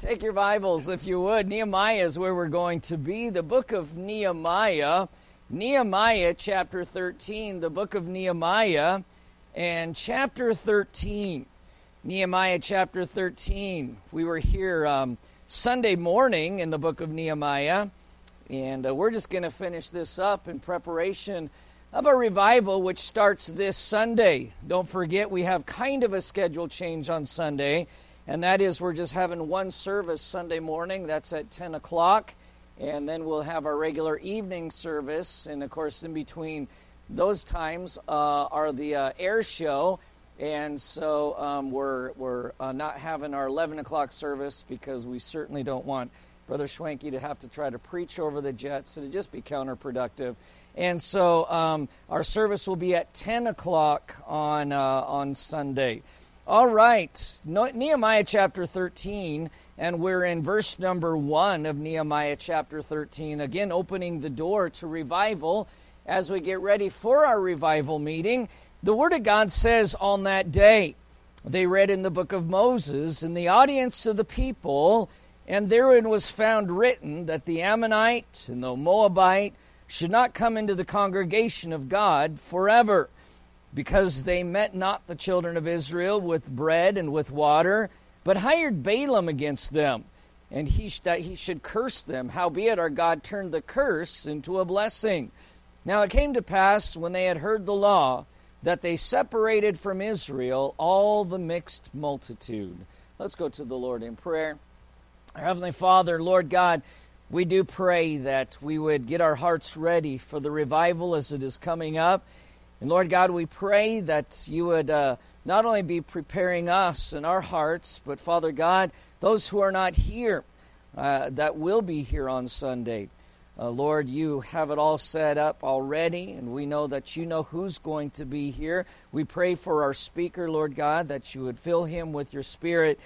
Take your Bibles, if you would. Nehemiah is where we're going to be. The book of Nehemiah, Nehemiah chapter 13, the book of Nehemiah, and chapter 13. Nehemiah chapter 13. We were here um, Sunday morning in the book of Nehemiah, and uh, we're just going to finish this up in preparation of a revival which starts this Sunday. Don't forget, we have kind of a schedule change on Sunday and that is we're just having one service Sunday morning. That's at 10 o'clock. And then we'll have our regular evening service. And of course, in between those times uh, are the uh, air show. And so um, we're, we're uh, not having our 11 o'clock service because we certainly don't want Brother Schwanke to have to try to preach over the jets. It'd just be counterproductive. And so um, our service will be at 10 o'clock on, uh, on Sunday. All right, Nehemiah chapter 13, and we're in verse number 1 of Nehemiah chapter 13. Again, opening the door to revival as we get ready for our revival meeting. The Word of God says on that day, they read in the book of Moses, in the audience of the people, and therein was found written that the Ammonite and the Moabite should not come into the congregation of God forever because they met not the children of Israel with bread and with water, but hired Balaam against them, and he, he should curse them. Howbeit our God turned the curse into a blessing. Now it came to pass, when they had heard the law, that they separated from Israel all the mixed multitude. Let's go to the Lord in prayer. Our Heavenly Father, Lord God, we do pray that we would get our hearts ready for the revival as it is coming up. And Lord God, we pray that you would uh, not only be preparing us and our hearts, but Father God, those who are not here, uh, that will be here on Sunday. Uh, Lord, you have it all set up already, and we know that you know who's going to be here. We pray for our speaker, Lord God, that you would fill him with your spirit.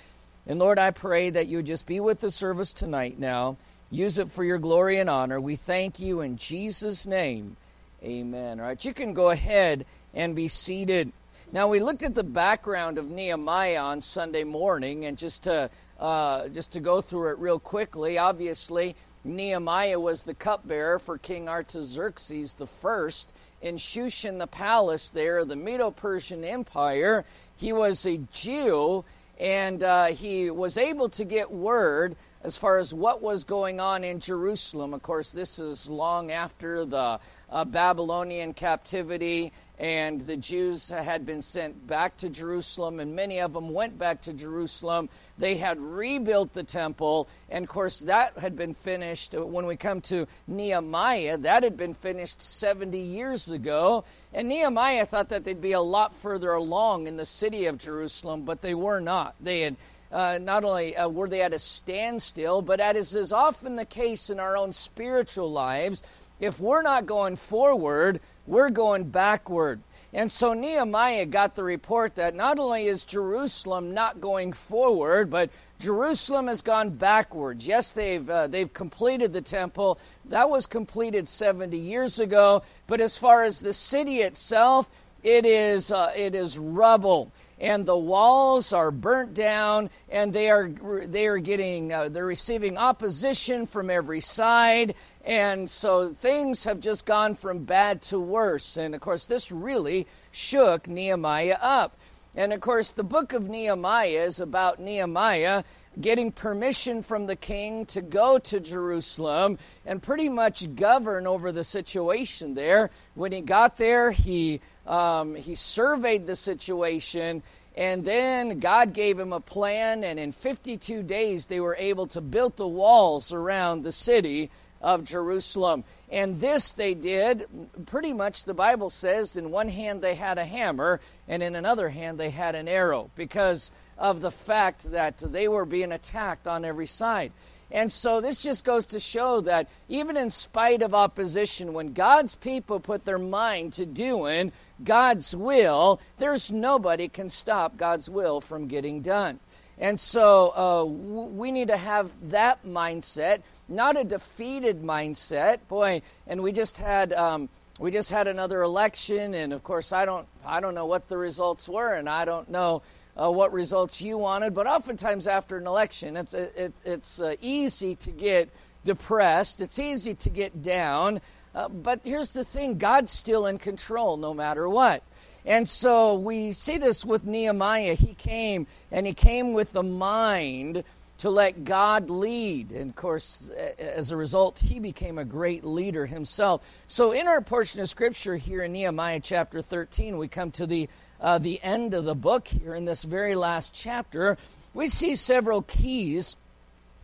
And Lord, I pray that you would just be with the service tonight now. Use it for your glory and honor. We thank you in Jesus' name. Amen. All right, you can go ahead and be seated. Now we looked at the background of Nehemiah on Sunday morning, and just to uh, just to go through it real quickly. Obviously, Nehemiah was the cupbearer for King Artaxerxes the first in Shushan the palace there, the Medo-Persian Empire. He was a Jew, and uh, he was able to get word as far as what was going on in Jerusalem. Of course, this is long after the uh, Babylonian captivity, and the Jews had been sent back to Jerusalem, and many of them went back to Jerusalem. They had rebuilt the temple, and of course, that had been finished. Uh, when we come to Nehemiah, that had been finished 70 years ago. And Nehemiah thought that they'd be a lot further along in the city of Jerusalem, but they were not. They had uh, not only uh, were they at a standstill, but as is often the case in our own spiritual lives, if we're not going forward, we're going backward. And so Nehemiah got the report that not only is Jerusalem not going forward, but Jerusalem has gone backwards. Yes, they've, uh, they've completed the temple. That was completed 70 years ago. But as far as the city itself, it is, uh, it is rubble and the walls are burnt down and they are they are getting uh, they're receiving opposition from every side and so things have just gone from bad to worse. And of course, this really shook Nehemiah up. And of course, the book of Nehemiah is about Nehemiah getting permission from the king to go to Jerusalem and pretty much govern over the situation there. When he got there, he, um, he surveyed the situation. And then God gave him a plan, and in 52 days, they were able to build the walls around the city of Jerusalem. And this they did, pretty much the Bible says, in one hand they had a hammer, and in another hand they had an arrow, because of the fact that they were being attacked on every side. And so this just goes to show that even in spite of opposition, when God's people put their mind to doing God's will, there's nobody can stop God's will from getting done. And so uh, we need to have that mindset not a defeated mindset. Boy, and we just had um, we just had another election, and of course, I don't I don't know what the results were, and I don't know uh, what results you wanted. But oftentimes after an election, it's, it, it's uh, easy to get depressed, it's easy to get down. Uh, but here's the thing God's still in control no matter what. And so we see this with Nehemiah. He came, and he came with the mind to let God lead. And of course, as a result, he became a great leader himself. So, in our portion of scripture here in Nehemiah chapter 13, we come to the, uh, the end of the book here in this very last chapter. We see several keys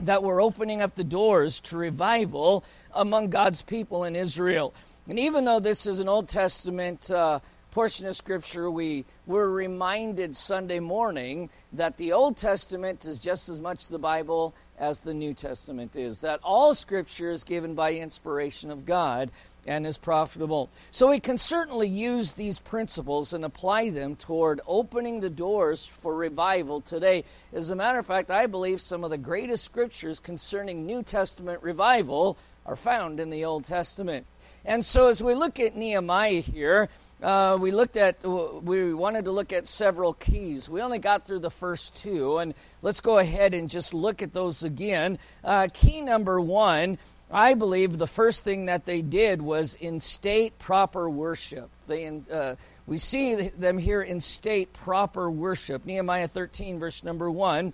that were opening up the doors to revival among God's people in Israel. And even though this is an Old Testament uh, portion of Scripture, we were reminded Sunday morning that the Old Testament is just as much the Bible as the New Testament is, that all Scripture is given by inspiration of God and is profitable. So we can certainly use these principles and apply them toward opening the doors for revival today. As a matter of fact, I believe some of the greatest scriptures concerning New Testament revival are found in the Old Testament. And so as we look at Nehemiah here, uh, we looked at we wanted to look at several keys. We only got through the first two and let's go ahead and just look at those again. Uh, key number one i believe the first thing that they did was instate proper worship. They uh, we see them here instate proper worship. Nehemiah 13 verse number 1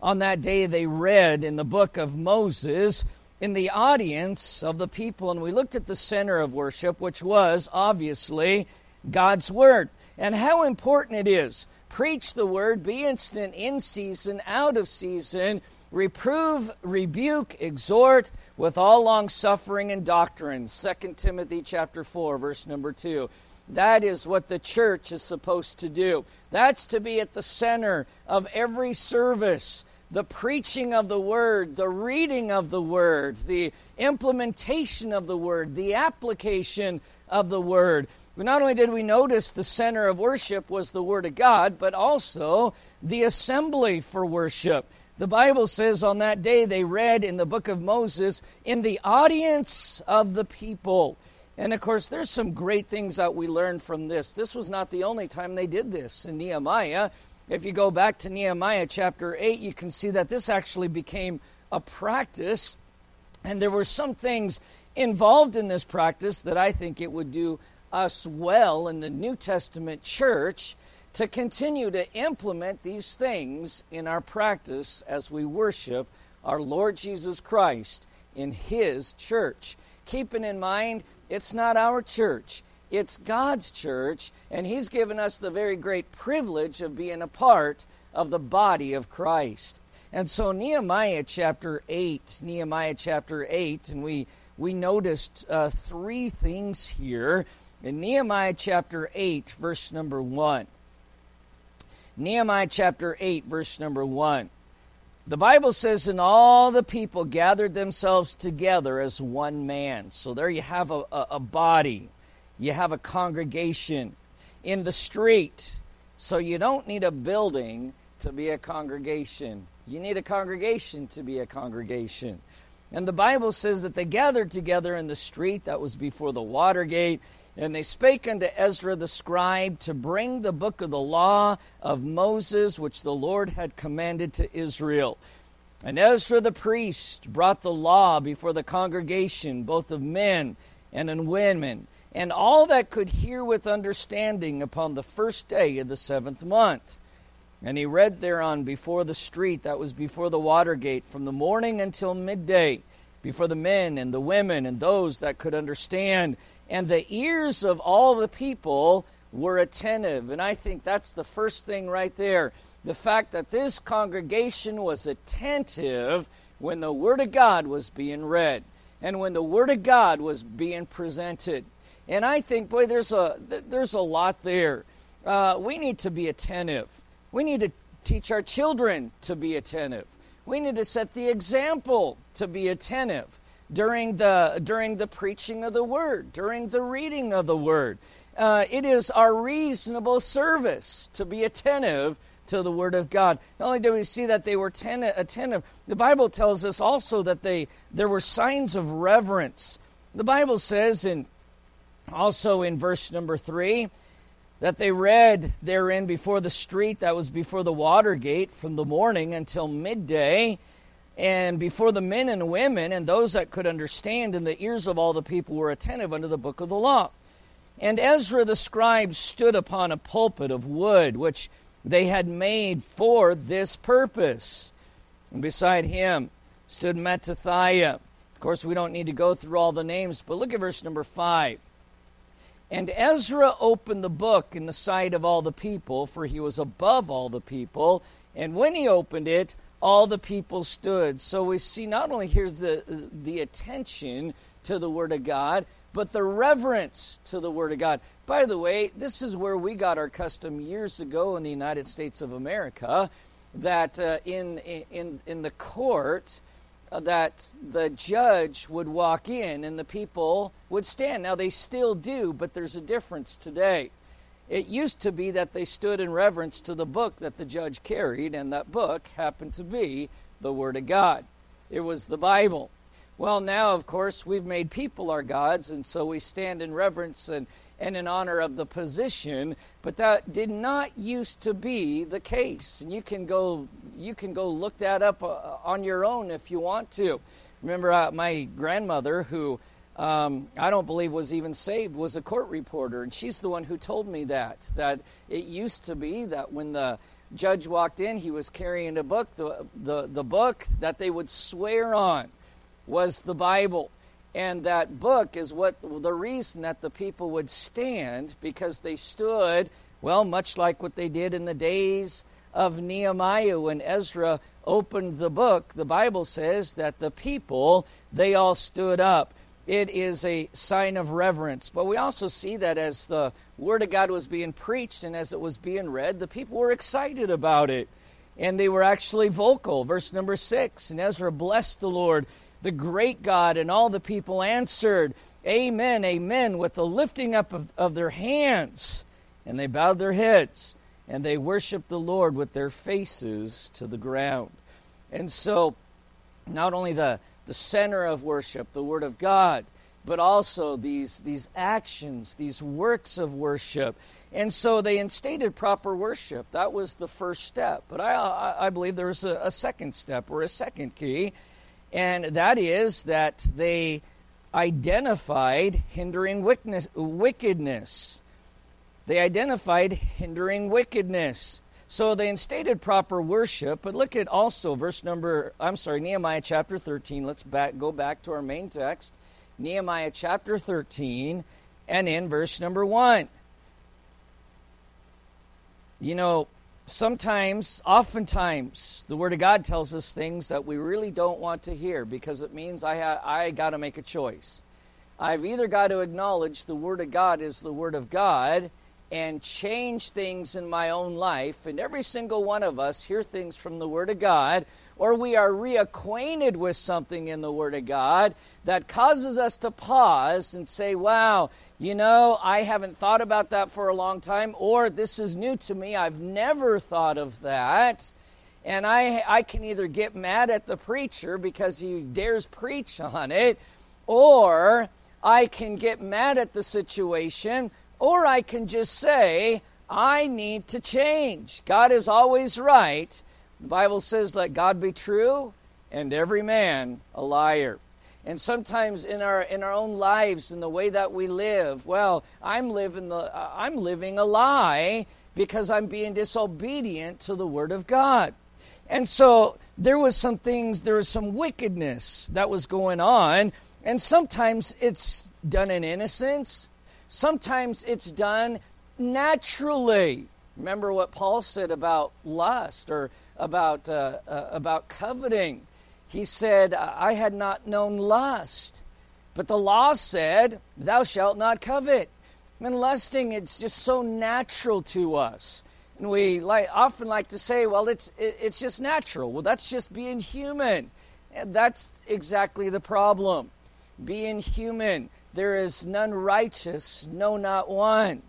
on that day they read in the book of moses in the audience of the people, and we looked at the center of worship, which was obviously God's Word, and how important it is. Preach the Word, be instant in season, out of season, reprove, rebuke, exhort with all long suffering and doctrine. 2 Timothy chapter 4, verse number 2. That is what the church is supposed to do. That's to be at the center of every service the preaching of the word, the reading of the word, the implementation of the word, the application of the word. But not only did we notice the center of worship was the word of God, but also the assembly for worship. The Bible says on that day they read in the book of Moses in the audience of the people. And of course, there's some great things that we learned from this. This was not the only time they did this in Nehemiah. If you go back to Nehemiah chapter 8, you can see that this actually became a practice. And there were some things involved in this practice that I think it would do us well in the New Testament church to continue to implement these things in our practice as we worship our Lord Jesus Christ in His church. Keeping in mind, it's not our church, it's God's church, and He's given us the very great privilege of being a part of the body of Christ. And so, Nehemiah chapter 8, Nehemiah chapter 8, and we, we noticed uh, three things here in Nehemiah chapter 8, verse number 1. Nehemiah chapter 8, verse number 1. The Bible says, and all the people gathered themselves together as one man. So there you have a, a, a body you have a congregation in the street. So you don't need a building to be a congregation. You need a congregation to be a congregation. And the Bible says that they gathered together in the street that was before the water gate, and they spake unto Ezra the scribe to bring the book of the law of Moses, which the Lord had commanded to Israel. And Ezra the priest brought the law before the congregation, both of men and of women and all that could hear with understanding upon the first day of the seventh month. And he read thereon before the street that was before the water gate from the morning until midday, before the men and the women and those that could understand. And the ears of all the people were attentive. And I think that's the first thing right there. The fact that this congregation was attentive when the Word of God was being read and when the Word of God was being presented. And I think, boy, there's a, there's a lot there. Uh, we need to be attentive. We need to teach our children to be attentive. We need to set the example to be attentive during the, during the preaching of the Word, during the reading of the Word. Uh, it is our reasonable service to be attentive to the Word of God. Not only do we see that they were ten- attentive, the Bible tells us also that they, there were signs of reverence. The Bible says in also in verse number 3 that they read therein before the street that was before the water gate from the morning until midday, and before the men and women and those that could understand, and the ears of all the people were attentive unto the book of the law. And Ezra the scribe stood upon a pulpit of wood, which they had made for this purpose. And beside him stood Mattithiah. Of course, we don't need to go through all the names, but look at verse number 5. And Ezra opened the book in the sight of all the people, for he was above all the people. And when he opened it, all the people stood. So we see not only here's the, the attention to the Word of God, but the reverence to the Word of God. By the way, this is where we got our custom years ago in the United States of America that uh, in, in, in the court, that the judge would walk in and the people would stand. Now, they still do, but there's a difference today. It used to be that they stood in reverence to the book that the judge carried, and that book happened to be the Word of God. It was the Bible. Well, now, of course, we've made people our gods, and so we stand in reverence and, and in honor of the position, but that did not used to be the case. And you can go, you can go look that up uh, on your own if you want to. Remember, uh, my grandmother, who um, I don't believe was even saved, was a court reporter, and she's the one who told me that that it used to be that when the judge walked in, he was carrying a book. The the the book that they would swear on was the Bible. And that book is what the reason that the people would stand because they stood, well, much like what they did in the days of Nehemiah when Ezra opened the book. The Bible says that the people, they all stood up. It is a sign of reverence. But we also see that as the Word of God was being preached and as it was being read, the people were excited about it. And they were actually vocal. Verse number six And Ezra blessed the Lord the great God, and all the people answered, Amen, Amen, with the lifting up of, of their hands. And they bowed their heads, and they worshiped the Lord with their faces to the ground. And so, not only the, the center of worship, the Word of God, but also these, these actions, these works of worship. And so they instated proper worship. That was the first step. But I, I, believe there was a, a second step or a second key and that is that they identified hindering wickedness. They identified hindering wickedness. So they instated proper worship, but look at also verse number, I'm sorry, Nehemiah chapter 13. Let's back, go back to our main text. Nehemiah chapter 13, and in verse number 1. You know, sometimes, oftentimes, the Word of God tells us things that we really don't want to hear because it means I, I got to make a choice. I've either got to acknowledge the Word of God is the Word of God and change things in my own life, and every single one of us hear things from the Word of God, or we are reacquainted with something in the Word of God that causes us to pause and say, Wow, you know, I haven't thought about that for a long time, or this is new to me, I've never thought of that. And I, I can either get mad at the preacher because he dares preach on it, or I can get mad at the situation, or I can just say, I need to change. God is always right. The Bible says, Let God be true and every man a liar and sometimes in our in our own lives in the way that we live well i'm living the uh, i'm living a lie because i'm being disobedient to the word of god. And so there was some things there was some wickedness that was going on. And sometimes it's done in innocence. Sometimes it's done naturally. Remember what paul said about lust or about uh, uh, about coveting he said, I had not known lust. But the law said, Thou shalt not covet. And lusting, it's just so natural to us. And we like, often like to say, well, it's, it's just natural. Well, that's just being human. And that's exactly the problem. Being human. There is none righteous, no, not one.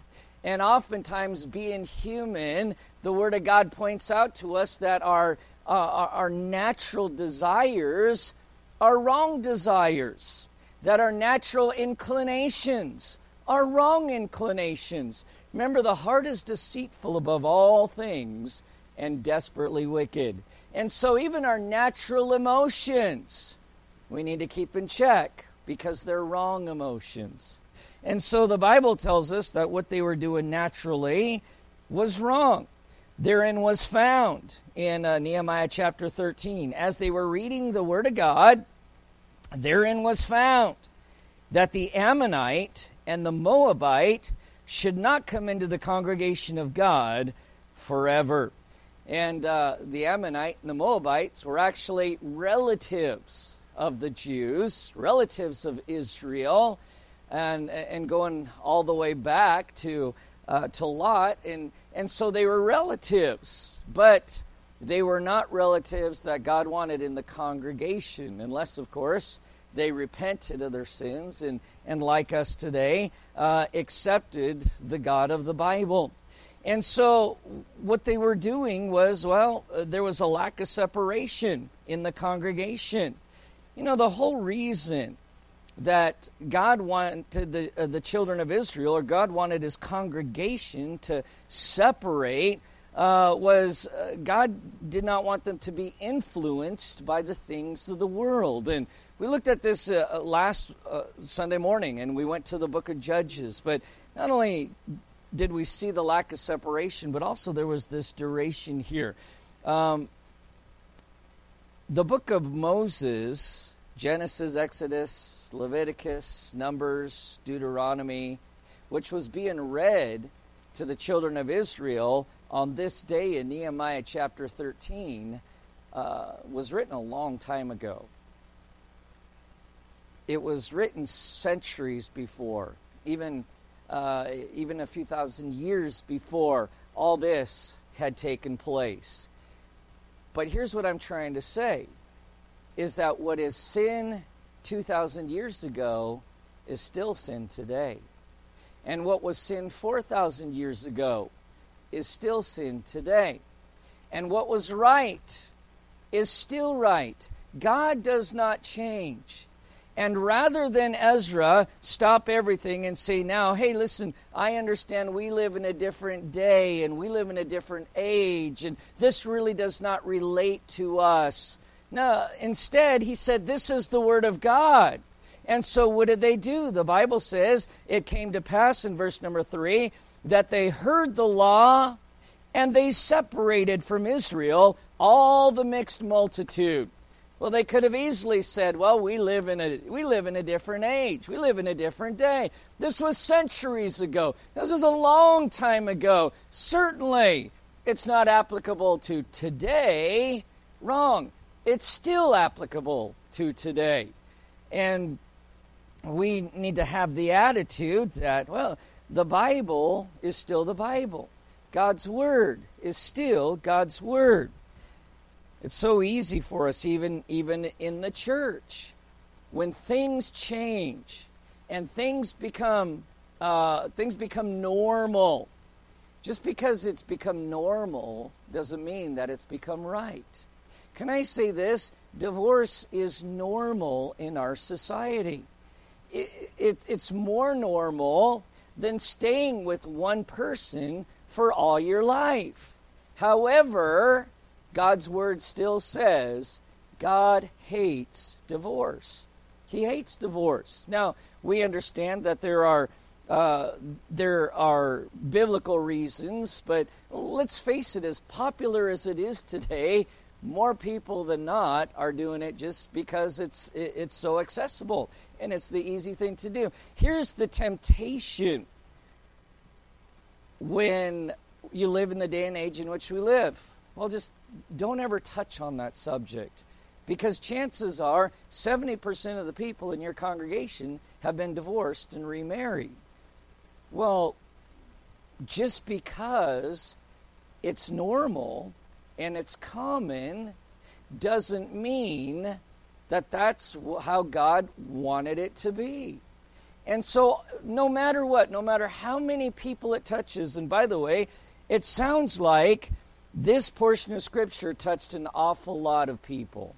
And oftentimes, being human, the Word of God points out to us that our uh, our, our natural desires are wrong desires, that our natural inclinations are wrong inclinations. Remember, the heart is deceitful above all things and desperately wicked. And so, even our natural emotions, we need to keep in check because they're wrong emotions. And so, the Bible tells us that what they were doing naturally was wrong. Therein was found in uh, Nehemiah chapter 13. As they were reading the Word of God, therein was found that the Ammonite and the Moabite should not come into the congregation of God forever. And uh, the Ammonite and the Moabites were actually relatives of the Jews, relatives of Israel, and, and going all the way back to, uh, to Lot. And, and so they were relatives, but they were not relatives that God wanted in the congregation, unless, of course, they repented of their sins and, and like us today, uh, accepted the God of the Bible. And so, what they were doing was, well, uh, there was a lack of separation in the congregation. You know, the whole reason that God wanted the, uh, the children of Israel, or God wanted his congregation to separate, uh, was uh, God did not want them to be influenced by the things of the world. And we looked at this uh, uh, last uh, Sunday morning and we went to the book of Judges. But not only did we see the lack of separation, but also there was this duration here. Um, the book of Moses, Genesis, Exodus, Leviticus, Numbers, Deuteronomy, which was being read to the children of Israel on this day in Nehemiah chapter 13, uh, was written a long time ago. It was written centuries before, even, uh, even a few thousand years before all this had taken place. But here's what I'm trying to say is that what is sin 2,000 years ago is still sin today. And what was sin 4,000 years ago is still sin today. And what was right is still right. God does not change. And rather than Ezra stop everything and say, now, hey, listen, I understand we live in a different day and we live in a different age, and this really does not relate to us. No, instead, he said, this is the Word of God. And so, what did they do? The Bible says it came to pass in verse number three that they heard the law and they separated from Israel all the mixed multitude. Well, they could have easily said, "Well, we live in a we live in a different age. We live in a different day. This was centuries ago. This was a long time ago. Certainly, it's not applicable to today. Wrong. It's still applicable to today." And we need to have the attitude that, well, the Bible is still the Bible. God's Word is still God's Word. It's so easy for us, even, even in the church. When things change and things become, uh, things become normal, just because it's become normal doesn't mean that it's become right. Can I say this? Divorce is normal in our society. It, it, it's more normal than staying with one person for all your life. However, God's word still says God hates divorce. He hates divorce. Now, we understand that there are uh, there are biblical reasons, but let's face it, as popular as it is today, more people than not are doing it just because it's it's so accessible and it's the easy thing to do. Here's the temptation when you live in the day and age in which we live. Well, just don't ever touch on that subject because chances are 70% of the people in your congregation have been divorced and remarried. Well, just because it's normal and it's common doesn't mean that that's how God wanted it to be. And so, no matter what, no matter how many people it touches, and by the way, it sounds like this portion of Scripture touched an awful lot of people.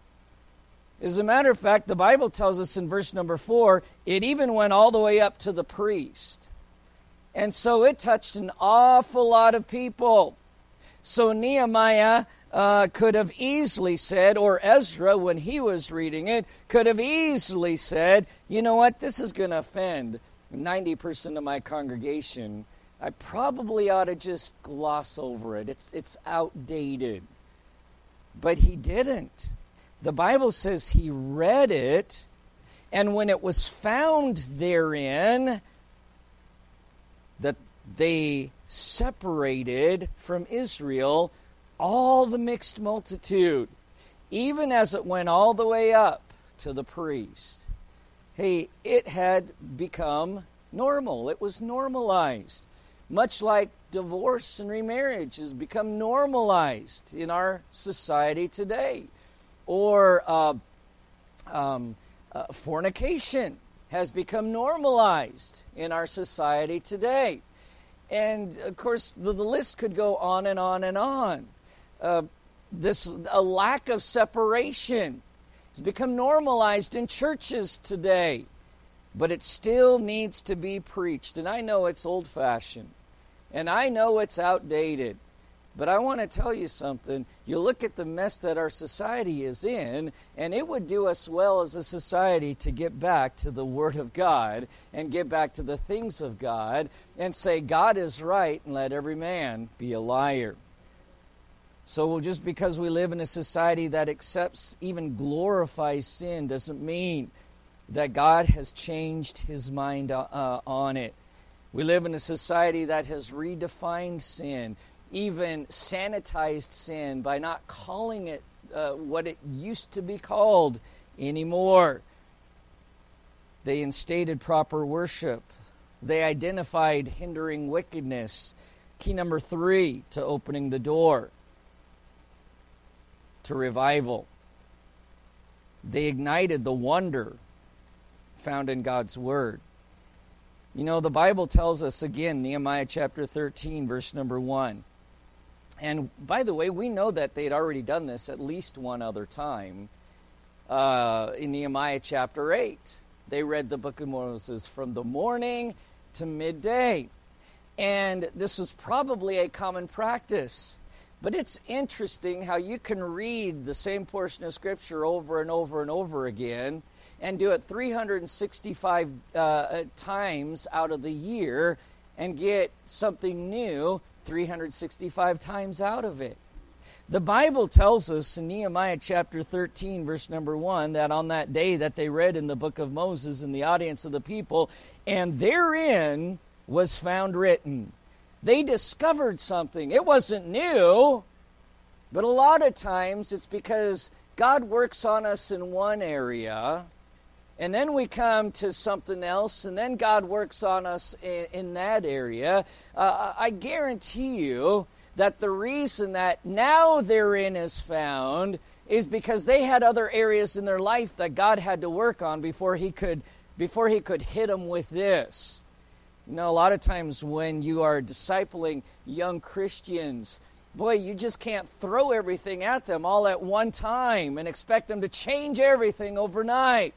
As a matter of fact, the Bible tells us in verse number four, it even went all the way up to the priest. And so it touched an awful lot of people. So Nehemiah uh, could have easily said, or Ezra, when he was reading it, could have easily said, you know what, this is going to offend 90% of my congregation. I probably ought to just gloss over it. It's, it's outdated. But he didn't. The Bible says he read it, and when it was found therein that they separated from Israel all the mixed multitude, even as it went all the way up to the priest. Hey, it had become normal, it was normalized. Much like divorce and remarriage has become normalized in our society today, or uh, um, uh, fornication has become normalized in our society today. And of course, the, the list could go on and on and on. Uh, this a lack of separation has become normalized in churches today, but it still needs to be preached. And I know it's old fashioned, and I know it's outdated. But I want to tell you something. You look at the mess that our society is in, and it would do us well as a society to get back to the Word of God and get back to the things of God and say, God is right, and let every man be a liar. So just because we live in a society that accepts, even glorifies sin, doesn't mean that God has changed his mind uh, uh on it. We live in a society that has redefined sin even sanitized sin by not calling it uh, what it used to be called anymore. They instated proper worship. They identified hindering wickedness. Key number three to opening the door to revival. They ignited the wonder found in God's Word. You know, the Bible tells us again, Nehemiah chapter 13, verse number 1 and by the way, we know that they had already done this at least one other time uh, in Nehemiah chapter 8. They read the book of Moses from the morning to midday. And this was probably a common practice. But it's interesting how you can read the same portion of Scripture over and over and over again and do it 365 uh, times out of the year and get something new 365 times out of it. The Bible tells us in Nehemiah chapter 13, verse number 1, that on that day that they read in the book of Moses in the audience of the people, and therein was found written. They discovered something. It wasn't new, but a lot of times it's because God works on us in one area and then we come to something else, and then God works on us in, in that area. Uh, I guarantee you that the reason that now therein is found is because they had other areas in their life that God had to work on before He could before He could hit them with this. You know, a lot of times when you are discipling young Christians, boy, you just can't throw everything at them all at one time and expect them to change everything overnight.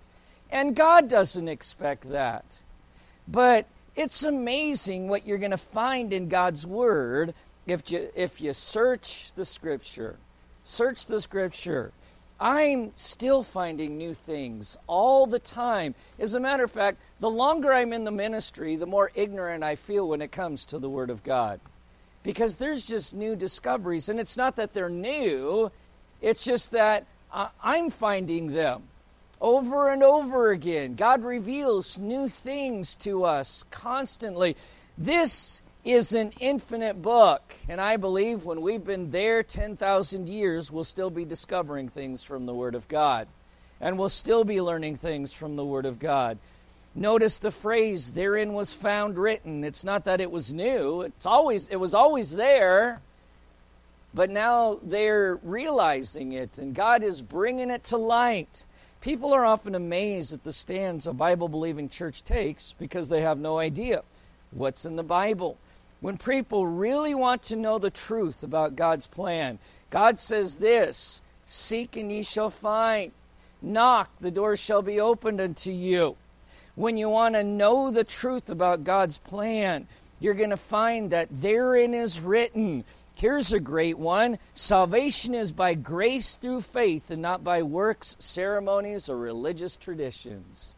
And God doesn't expect that. But it's amazing what you're going to find in God's Word if you, if you search the Scripture. Search the Scripture. I'm still finding new things all the time. As a matter of fact, the longer I'm in the ministry, the more ignorant I feel when it comes to the Word of God. Because there's just new discoveries. And it's not that they're new, it's just that uh, I'm finding them over and over again. God reveals new things to us constantly. This is an infinite book, and I believe when we've been there 10,000 years, we'll still be discovering things from the Word of God, and we'll still be learning things from the Word of God. Notice the phrase therein was found written. It's not that it was new. It's always it was always there. But now they're realizing it and God is bringing it to light. People are often amazed at the stands a Bible believing church takes because they have no idea what's in the Bible. When people really want to know the truth about God's plan, God says this Seek and ye shall find, knock, the door shall be opened unto you. When you want to know the truth about God's plan, you're going to find that therein is written. Here's a great one Salvation is by grace through faith and not by works, ceremonies, or religious traditions.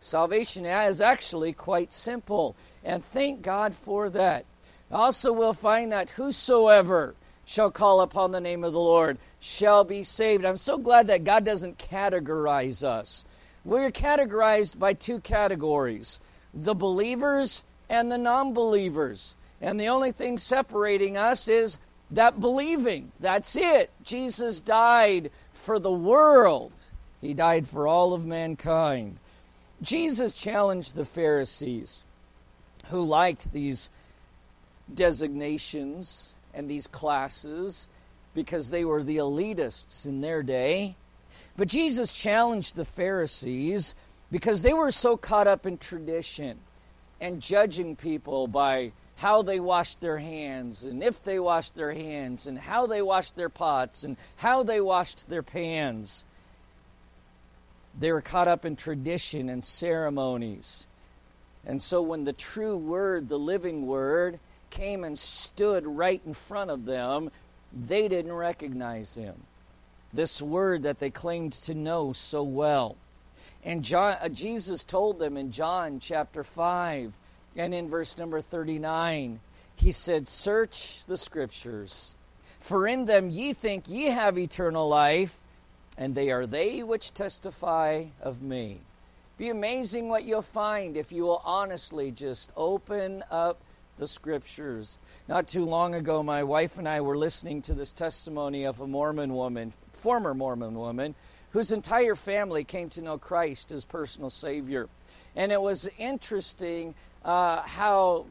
Salvation is actually quite simple, and thank God for that. Also, we'll find that whosoever shall call upon the name of the Lord shall be saved. I'm so glad that God doesn't categorize us. We're categorized by two categories the believers and the non believers. And the only thing separating us is that believing. That's it. Jesus died for the world, He died for all of mankind. Jesus challenged the Pharisees who liked these designations and these classes because they were the elitists in their day. But Jesus challenged the Pharisees because they were so caught up in tradition and judging people by how they washed their hands and if they washed their hands and how they washed their pots and how they washed their pans. They were caught up in tradition and ceremonies. And so when the true word, the living word, came and stood right in front of them, they didn't recognize him. This word that they claimed to know so well. And John, uh, Jesus told them in John chapter 5 and in verse number 39, he said, Search the scriptures, for in them ye think ye have eternal life, and they are they which testify of me. Be amazing what you'll find if you will honestly just open up the scriptures. Not too long ago, my wife and I were listening to this testimony of a Mormon woman, former Mormon woman, whose entire family came to know Christ as personal Savior. And it was interesting uh, how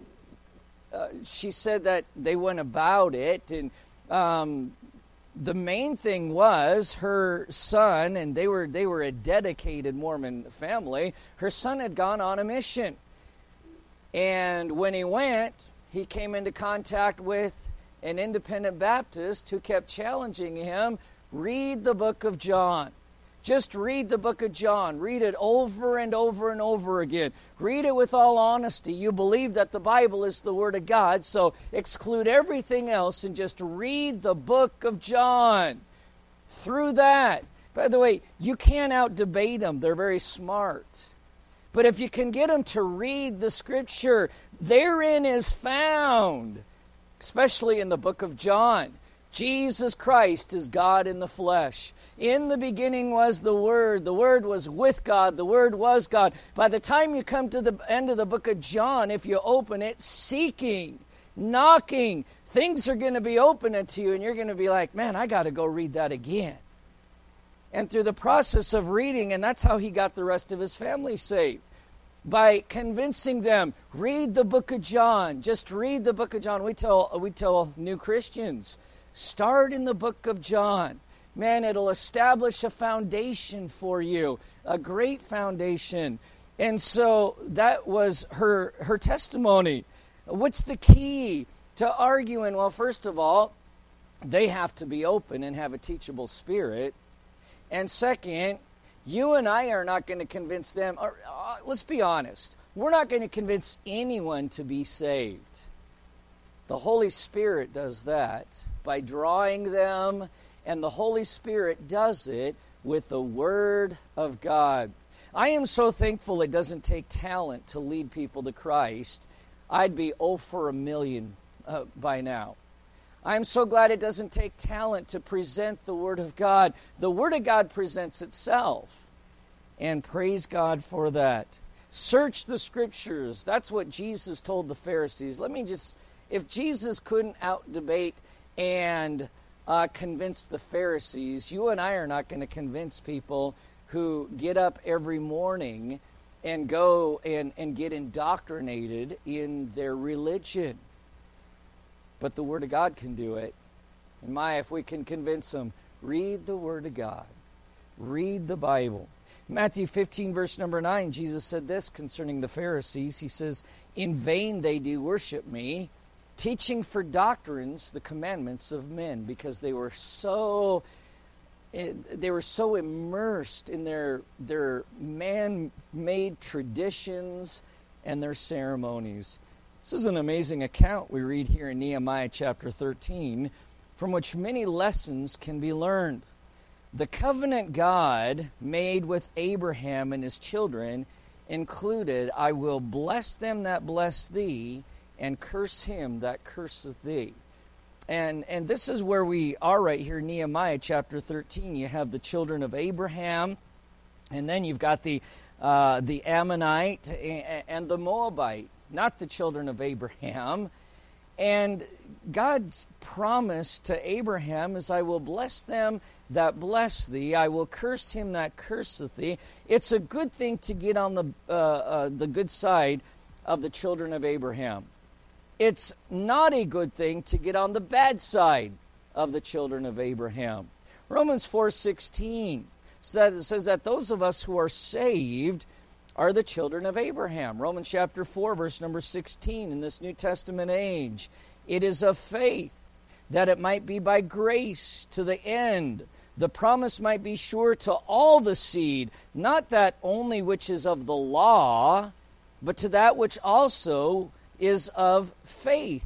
uh, she said that they went about it. And um, the main thing was her son, and they were, they were a dedicated Mormon family, her son had gone on a mission. And when he went, he came into contact with an independent Baptist who kept challenging him read the book of John. Just read the book of John. Read it over and over and over again. Read it with all honesty. You believe that the Bible is the Word of God, so exclude everything else and just read the book of John. Through that, by the way, you can't out debate them, they're very smart. But if you can get them to read the Scripture, therein is found, especially in the book of John. Jesus Christ is God in the flesh. In the beginning was the Word. The Word was with God. The Word was God. By the time you come to the end of the book of John, if you open it, seeking, knocking, things are going to be open to you, and you're going to be like, man, I got to go read that again. And through the process of reading, and that's how he got the rest of his family saved by convincing them read the book of john just read the book of john we tell we tell new christians start in the book of john man, it'll establish a foundation for you, a great foundation. And so that was her her testimony. What's the key to arguing? Well, first of all, they have to be open and have a teachable spirit. And second, you and I are not going to convince them. Or, uh, let's be honest. We're not going to convince anyone to be saved. The Holy Spirit does that by drawing them and the Holy Spirit does it with the Word of God. I am so thankful it doesn't take talent to lead people to Christ. I'd be oh for a million uh, by now. I'm so glad it doesn't take talent to present the Word of God. The Word of God presents itself. And praise God for that. Search the Scriptures. That's what Jesus told the Pharisees. Let me just, if Jesus couldn't out debate and uh, convinced the Pharisees. You and I are not going to convince people who get up every morning and go and, and get indoctrinated in their religion. But the Word of God can do it. And my, if we can convince them, read the Word of God, read the Bible. Matthew 15, verse number 9, Jesus said this concerning the Pharisees. He says, In vain they do worship me, teaching for doctrines the commandments of men because they were so eh, they were so immersed in their their man-made traditions and their ceremonies This is an amazing account we read here in Nehemiah chapter 13, from which many lessons can be learned. The covenant God made with Abraham and his children included, I will bless them that bless thee, and curse him that curseth thee. And, and this is where we are right here, Nehemiah chapter 13. You have the children of Abraham, and then you've got the, uh, the Ammonite and the Moabite not the children of Abraham. And God's promise to Abraham is, I will bless them that bless thee, I will curse him that curseth thee. It's a good thing to get on the, uh, uh, the good side of the children of Abraham. It's not a good thing to get on the bad side of the children of Abraham. Romans 4:16 says that those of us who are saved are the children of Abraham. Romans chapter 4, verse number 16 in this New Testament age. It is of faith that it might be by grace to the end. The promise might be sure to all the seed, not that only which is of the law, but to that which also is of faith.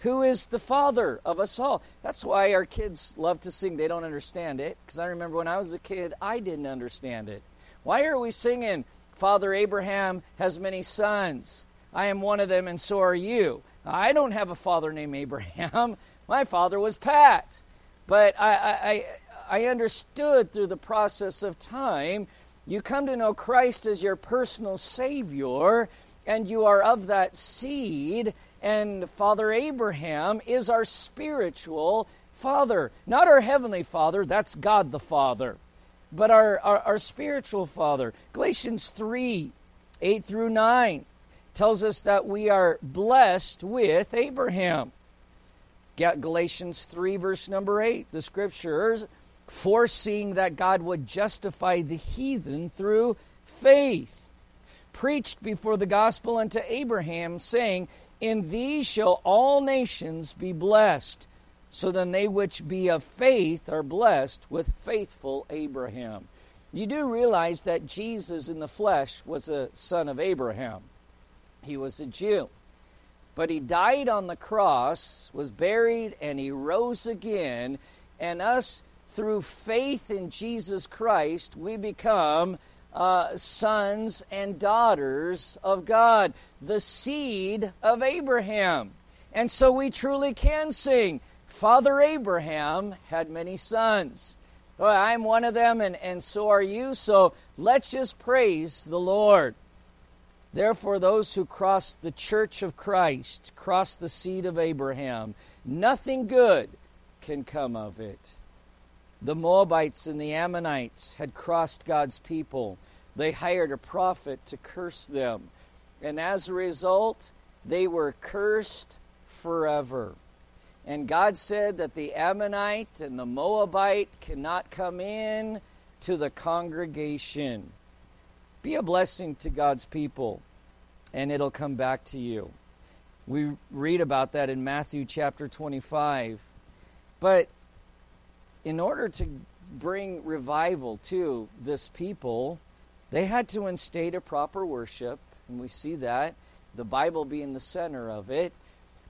Who is the father of us all? That's why our kids love to sing. They don't understand it. Because I remember when I was a kid, I didn't understand it. Why are we singing, Father Abraham has many sons. I am one of them, and so are you. I don't have a father named Abraham. My father was Pat. But I, I, I understood through the process of time, you come to know Christ as your personal Savior, and you are of that seed, and Father Abraham is our spiritual father. Not our heavenly father, that's God the Father but our, our, our spiritual father. Galatians 3 8 through 9 tells us that we are blessed with Abraham. Galatians 3, verse number 8, the scriptures foreseeing that God would justify the heathen through faith, preached before the gospel unto Abraham, saying, In these shall all nations be blessed. So then they which be of faith are blessed with faithful Abraham. You do realize that Jesus in the flesh was a son of Abraham. He was a Jew. But he died on the cross, was buried, and he rose again. And us, through faith in Jesus Christ, we become uh, sons and daughters of God, the seed of Abraham. And so we truly can sing Father Abraham had many sons. Well, I'm one of them, and, and so are you, so let's just praise the Lord. Therefore, those who cross the church of Christ cross the seed of Abraham. Nothing good can come of it. The Moabites and the Ammonites had crossed God's people. They hired a prophet to curse them. And as a result, they were cursed forever. And God said that the Ammonite and the Moabite cannot come in to the congregation. Be a blessing to God's people, and it'll come back to you. We read about that in Matthew chapter 25. But in order to bring revival to this people, they had to instate a proper worship, and we see that, the Bible being the center of it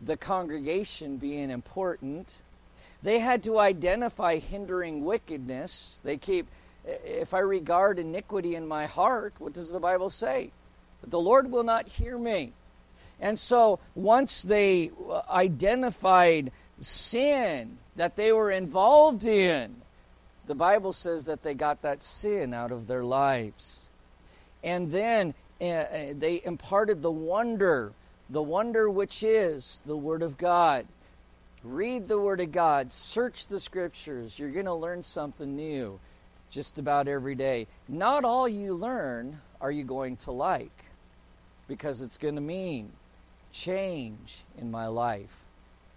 the congregation being important. They had to identify hindering wickedness. They keep, if I regard iniquity in my heart, what does the Bible say? The Lord will not hear me. And so once they uh, identified sin that they were involved in, the Bible says that they got that sin out of their lives. And then uh, they imparted the wonder the wonder which is the Word of God. Read the Word of God, search the Scriptures. You're going to learn something new just about every day. Not all you learn are you going to like, because it's going to mean change in my life.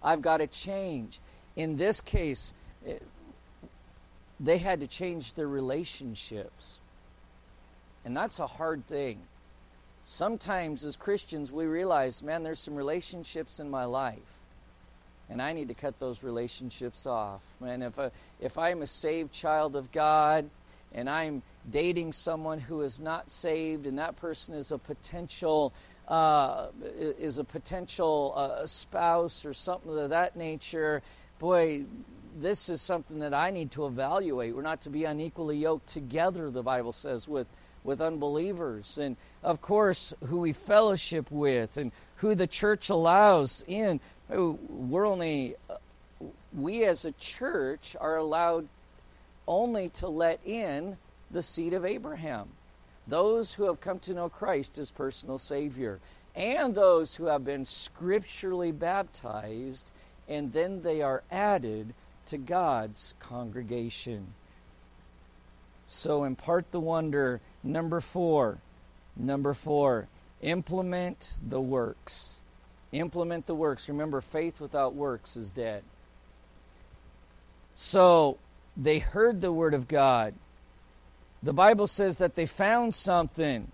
I've got to change. In this case, it, they had to change their relationships. And that's a hard thing sometimes as Christians we realize, man, there's some relationships in my life. And I need to cut those relationships off. Man, if, I, if I'm a saved child of God and I'm dating someone who is not saved and that person is a potential uh, is a potential uh, spouse or something of that nature, boy, this is something that I need to evaluate. We're not to be unequally yoked together, the Bible says, with, with unbelievers. And of course, who we fellowship with and who the church allows in. We're only, uh, we as a church are allowed only to let in the seed of Abraham. Those who have come to know Christ as personal Savior, and those who have been scripturally baptized, and then they are added to God's congregation. So impart the wonder. Number four. Number four. Implement the works. Implement the works. Remember, faith without works is dead. So they heard the word of God. The Bible says that they found something,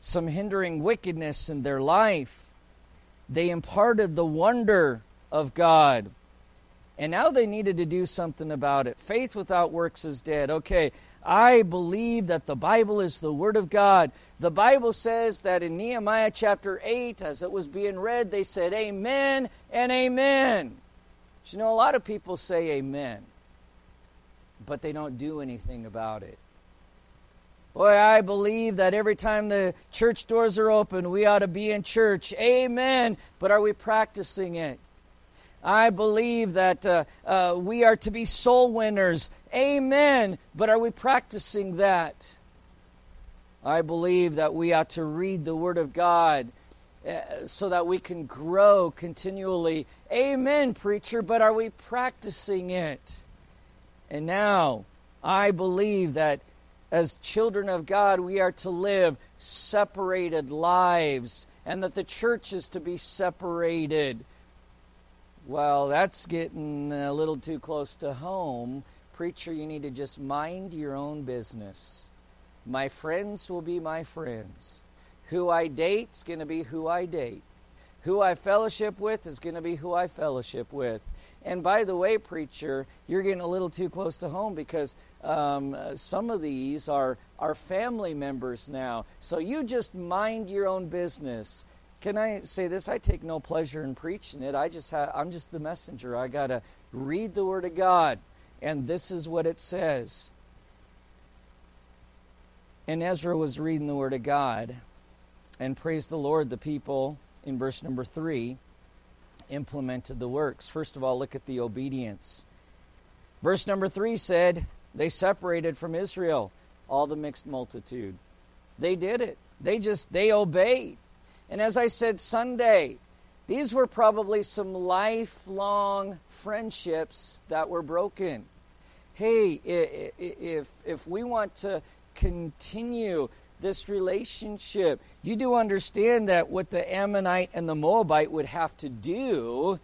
some hindering wickedness in their life. They imparted the wonder of God. And now they needed to do something about it. Faith without works is dead. Okay, I believe that the Bible is the Word of God. The Bible says that in Nehemiah chapter 8, as it was being read, they said, Amen and Amen. But you know, a lot of people say Amen, but they don't do anything about it. Boy, I believe that every time the church doors are open, we ought to be in church. Amen. But are we practicing it? I believe that uh, uh, we are to be soul winners. Amen. But are we practicing that? I believe that we ought to read the Word of God uh, so that we can grow continually. Amen, preacher. But are we practicing it? And now, I believe that as children of God, we are to live separated lives and that the church is to be separated well, that's getting a little too close to home. Preacher, you need to just mind your own business. My friends will be my friends. Who I date is going to be who I date. Who I fellowship with is going to be who I fellowship with. And by the way, preacher, you're getting a little too close to home because um, some of these are, are family members now. So you just mind your own business. Can I say this? I take no pleasure in preaching it. I just have, I'm just the messenger. I got to read the Word of God, and this is what it says. And Ezra was reading the Word of God, and praise the Lord, the people in verse number three implemented the works. First of all, look at the obedience. Verse number three said, They separated from Israel all the mixed multitude. They did it. They just, they obeyed. And as I said Sunday, these were probably some lifelong friendships that were broken. Hey, if, if we want to continue this relationship, you do understand that what the Ammonite and the Moabite would have to do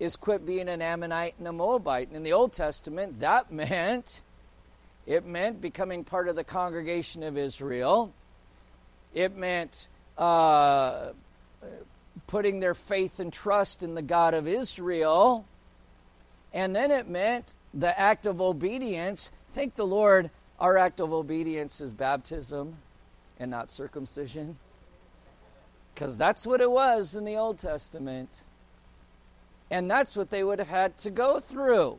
is quit being an Ammonite and a Moabite. And in the Old Testament, that meant it meant becoming part of the congregation of Israel. It meant uh, putting their faith and trust in the God of Israel. And then it meant the act of obedience. Thank the Lord, our act of obedience is baptism and not circumcision. Because that's what it was in the Old Testament. And that's what they would have had to go through.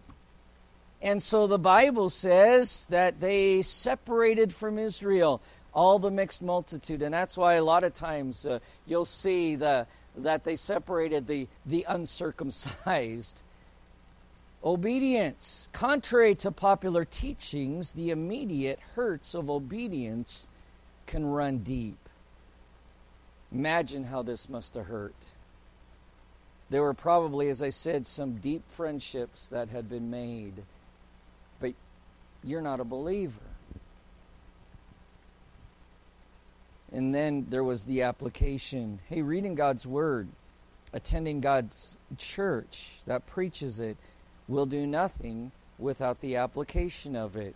And so the Bible says that they separated from Israel all the mixed multitude. And that's why a lot of times uh, you'll see the, that they separated the, the uncircumcised. Obedience. Contrary to popular teachings, the immediate hurts of obedience can run deep. Imagine how this must have hurt. There were probably, as I said, some deep friendships that had been made. But you're not a believer. And then there was the application. Hey, reading God's Word, attending God's church that preaches it, will do nothing without the application of it.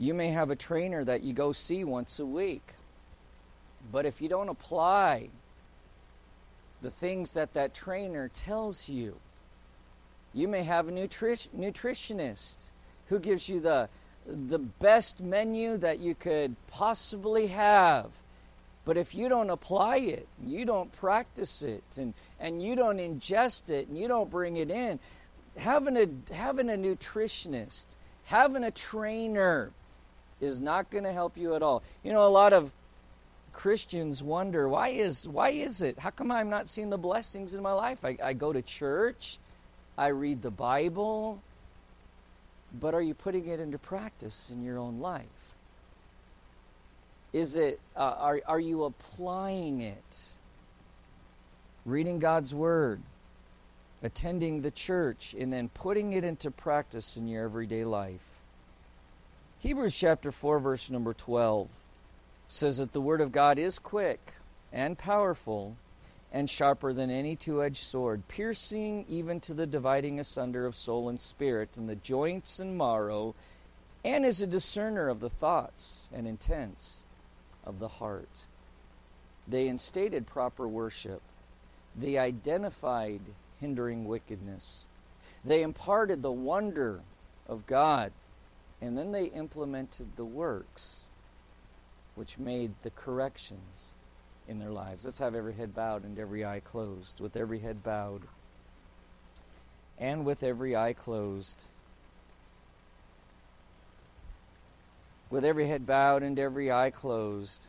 You may have a trainer that you go see once a week, but if you don't apply the things that that trainer tells you, you may have a nutri- nutritionist who gives you the the best menu that you could possibly have. But if you don't apply it, you don't practice it, and, and you don't ingest it, and you don't bring it in, having a, having a nutritionist, having a trainer is not going to help you at all. You know, a lot of Christians wonder why is why is it? How come I'm not seeing the blessings in my life? I, I go to church, I read the Bible, but are you putting it into practice in your own life? Is it, uh, are, are you applying it? Reading God's Word, attending the church, and then putting it into practice in your everyday life. Hebrews chapter 4, verse number 12 says that the Word of God is quick and powerful and sharper than any two edged sword, piercing even to the dividing asunder of soul and spirit, and the joints and marrow, and is a discerner of the thoughts and intents of the heart. They instated proper worship. They identified hindering wickedness. They imparted the wonder of God. And then they implemented the works which made the corrections in their lives. Let's have every head bowed and every eye closed. With every head bowed and with every eye closed. with every head bowed and every eye closed,